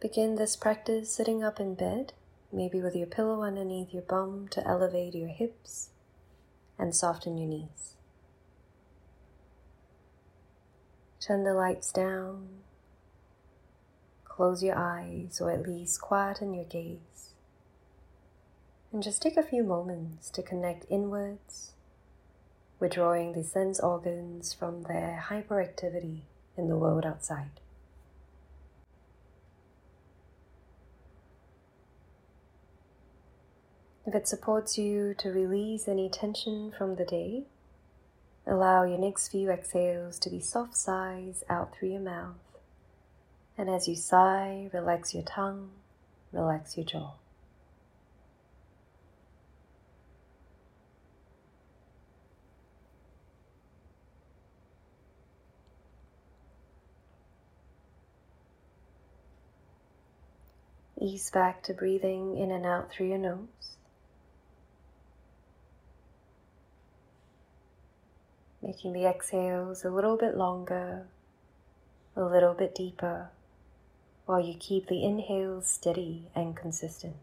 Begin this practice sitting up in bed, maybe with your pillow underneath your bum to elevate your hips and soften your knees. Turn the lights down. Close your eyes or at least quieten your gaze. And just take a few moments to connect inwards, withdrawing the sense organs from their hyperactivity in the world outside. If it supports you to release any tension from the day, allow your next few exhales to be soft sighs out through your mouth. And as you sigh, relax your tongue, relax your jaw. Ease back to breathing in and out through your nose. Making the exhales a little bit longer, a little bit deeper, while you keep the inhales steady and consistent.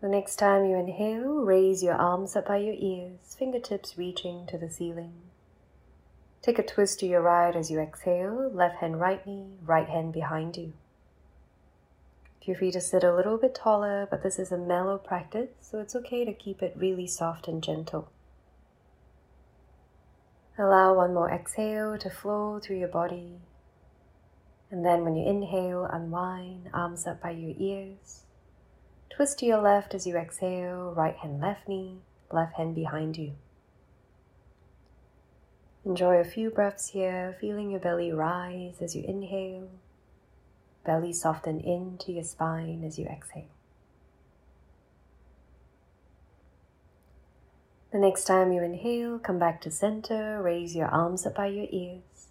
The next time you inhale, raise your arms up by your ears, fingertips reaching to the ceiling. Take a twist to your right as you exhale, left hand right knee, right hand behind you. Feel free to sit a little bit taller, but this is a mellow practice, so it's okay to keep it really soft and gentle. Allow one more exhale to flow through your body. And then when you inhale, unwind, arms up by your ears. Twist to your left as you exhale, right hand, left knee, left hand behind you. Enjoy a few breaths here, feeling your belly rise as you inhale Belly soften into your spine as you exhale. The next time you inhale, come back to center, raise your arms up by your ears.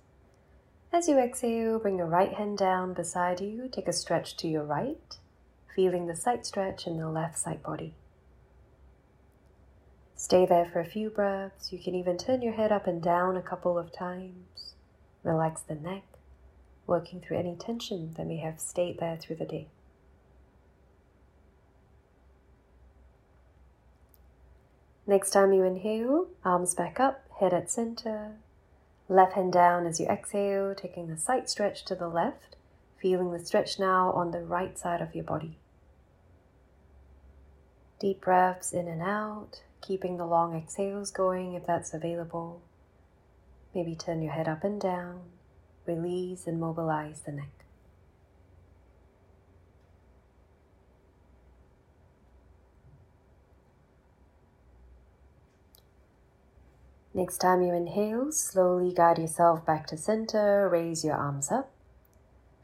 As you exhale, bring your right hand down beside you, take a stretch to your right, feeling the side stretch in the left side body. Stay there for a few breaths. You can even turn your head up and down a couple of times. Relax the neck working through any tension that may have stayed there through the day. Next time you inhale, arms back up, head at center. Left hand down as you exhale, taking a side stretch to the left, feeling the stretch now on the right side of your body. Deep breaths in and out, keeping the long exhales going if that's available. Maybe turn your head up and down release and mobilize the neck. Next time you inhale, slowly guide yourself back to center, raise your arms up.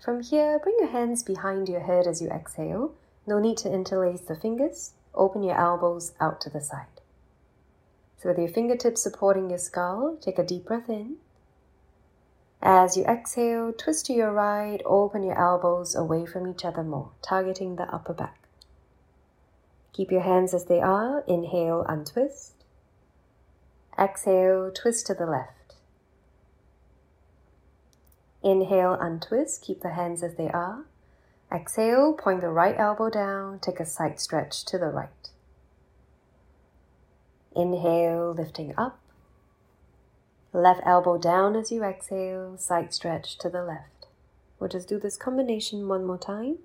From here, bring your hands behind your head as you exhale. No need to interlace the fingers. Open your elbows out to the side. So, with your fingertips supporting your skull, take a deep breath in. As you exhale, twist to your right, open your elbows away from each other more, targeting the upper back. Keep your hands as they are. Inhale, untwist. Exhale, twist to the left. Inhale, untwist. Keep the hands as they are. Exhale, point the right elbow down. Take a side stretch to the right. Inhale, lifting up. Left elbow down as you exhale, side stretch to the left. We'll just do this combination one more time.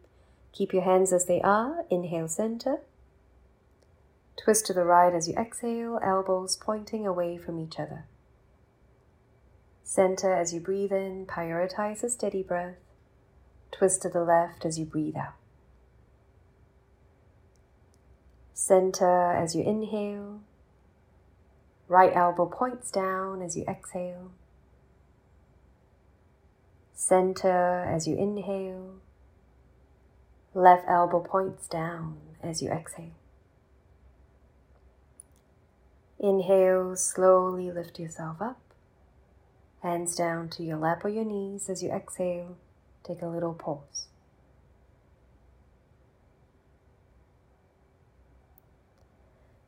Keep your hands as they are. Inhale, center. Twist to the right as you exhale, elbows pointing away from each other. Center as you breathe in, prioritize a steady breath. Twist to the left as you breathe out. Center as you inhale, Right elbow points down as you exhale. Center as you inhale. Left elbow points down as you exhale. Inhale, slowly lift yourself up. Hands down to your lap or your knees as you exhale. Take a little pause.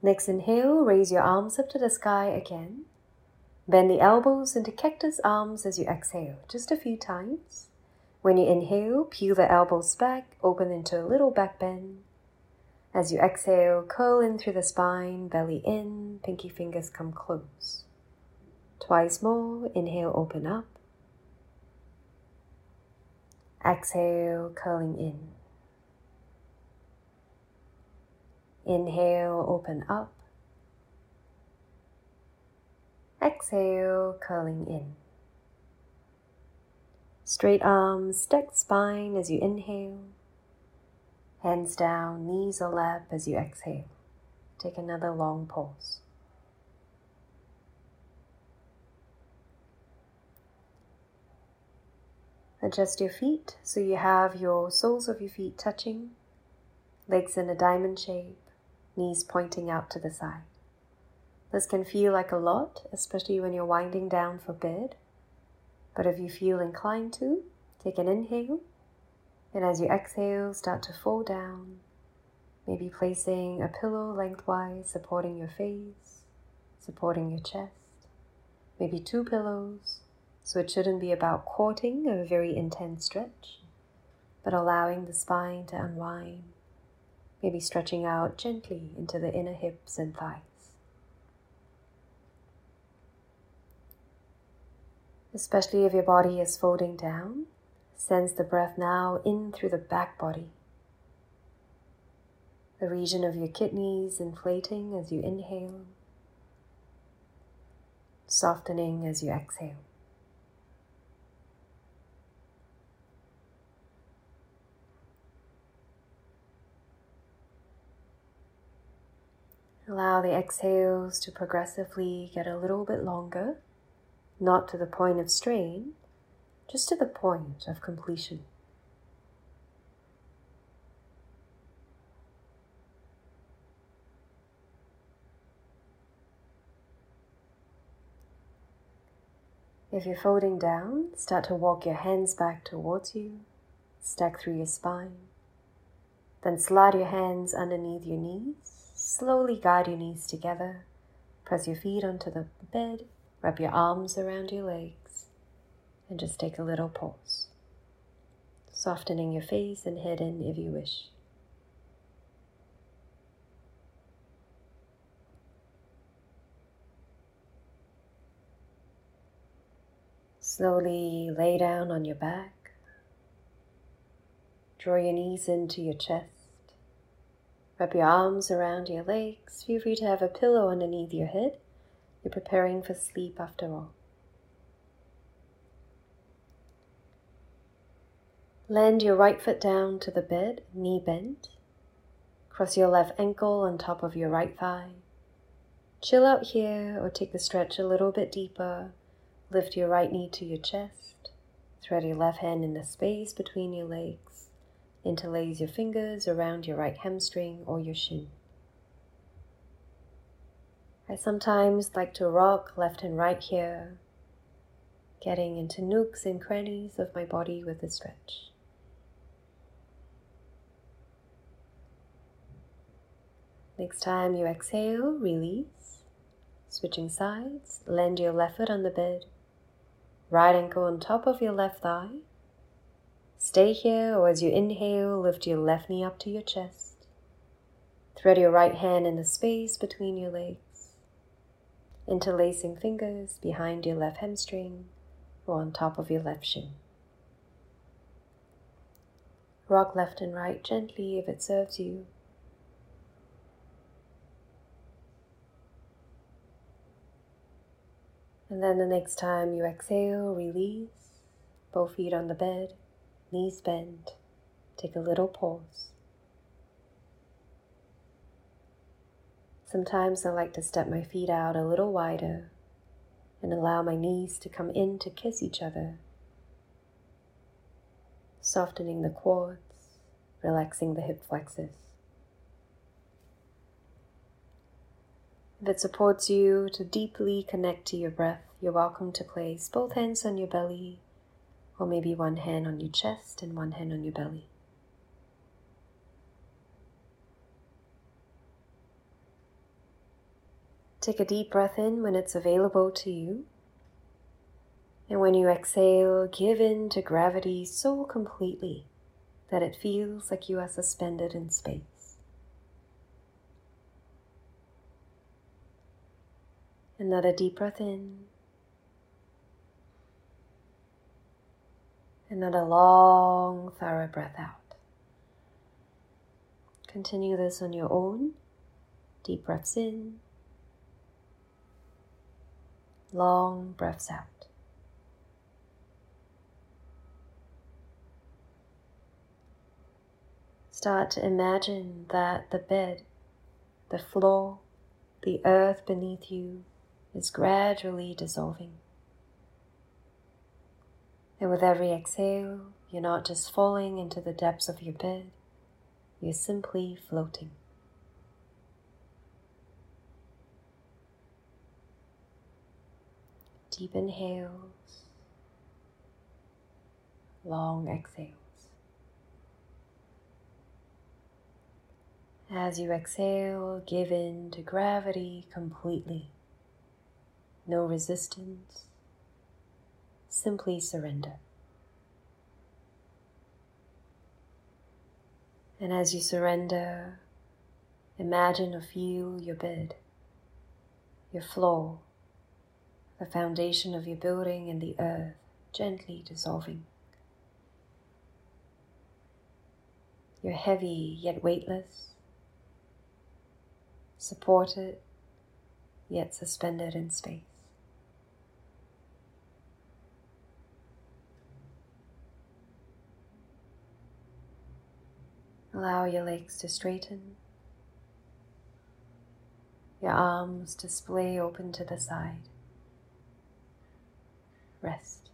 Next inhale, raise your arms up to the sky again. Bend the elbows into cactus arms as you exhale, just a few times. When you inhale, peel the elbows back, open into a little back bend. As you exhale, curl in through the spine, belly in, pinky fingers come close. Twice more, inhale, open up. Exhale, curling in. Inhale, open up. Exhale, curling in. Straight arms, stacked spine as you inhale. Hands down, knees or lap as you exhale. Take another long pause. Adjust your feet so you have your soles of your feet touching, legs in a diamond shape, knees pointing out to the side. This can feel like a lot, especially when you're winding down for bed. But if you feel inclined to, take an inhale, and as you exhale, start to fall down, maybe placing a pillow lengthwise supporting your face, supporting your chest, maybe two pillows, so it shouldn't be about courting a very intense stretch, but allowing the spine to unwind, maybe stretching out gently into the inner hips and thighs. especially if your body is folding down. Sense the breath now in through the back body. The region of your kidneys inflating as you inhale, softening as you exhale. Allow the exhales to progressively get a little bit longer not to the point of strain, just to the point of completion. If you're folding down, start to walk your hands back towards you, stack through your spine. Then slide your hands underneath your knees. Slowly guide your knees together. Press your feet onto the bed Wrap your arms around your legs and just take a little pause, softening your face and head in if you wish. Slowly lay down on your back. Draw your knees into your chest. Wrap your arms around your legs. Feel free to have a pillow underneath your head you're preparing for sleep after all. Land your right foot down to the bed, knee bent. Cross your left ankle on top of your right thigh. Chill out here or take the stretch a little bit deeper. Lift your right knee to your chest. Thread your left hand in the space between your legs. Interlace your fingers around your right hamstring or your shin. I sometimes like to rock left and right here, getting into nooks and crannies of my body with a stretch. Next time you exhale, release. Switching sides, land your left foot on the bed, right ankle on top of your left thigh. Stay here, or as you inhale, lift your left knee up to your chest. Thread your right hand in the space between your legs interlacing fingers behind your left hamstring or on top of your left shin. Rock left and right gently if it serves you. And then the next time you exhale, release, both feet on the bed, knees bend. Take a little pause. Sometimes I like to step my feet out a little wider and allow my knees to come in to kiss each other, softening the quads, relaxing the hip flexors. If it supports you to deeply connect to your breath, you're welcome to place both hands on your belly, or maybe one hand on your chest and one hand on your belly. Take a deep breath in when it's available to you, And when you exhale, give in to gravity so completely that it feels like you are suspended in space. Another deep breath in. Another long, thorough breath out. Continue this on your own. Deep breaths in, long breaths out. Start to imagine that the bed, the floor, the earth beneath you is gradually dissolving. And with every exhale, you're not just falling into the depths of your bed, you're simply floating. Deep inhales, long exhales. As you exhale, give in to gravity completely. No resistance, simply surrender. And as you surrender, imagine or feel your bed, your floor, the foundation of your building and the earth gently dissolving. You're heavy yet weightless supported yet suspended in space. Allow your legs to straighten, your arms to splay open to the side. Rest.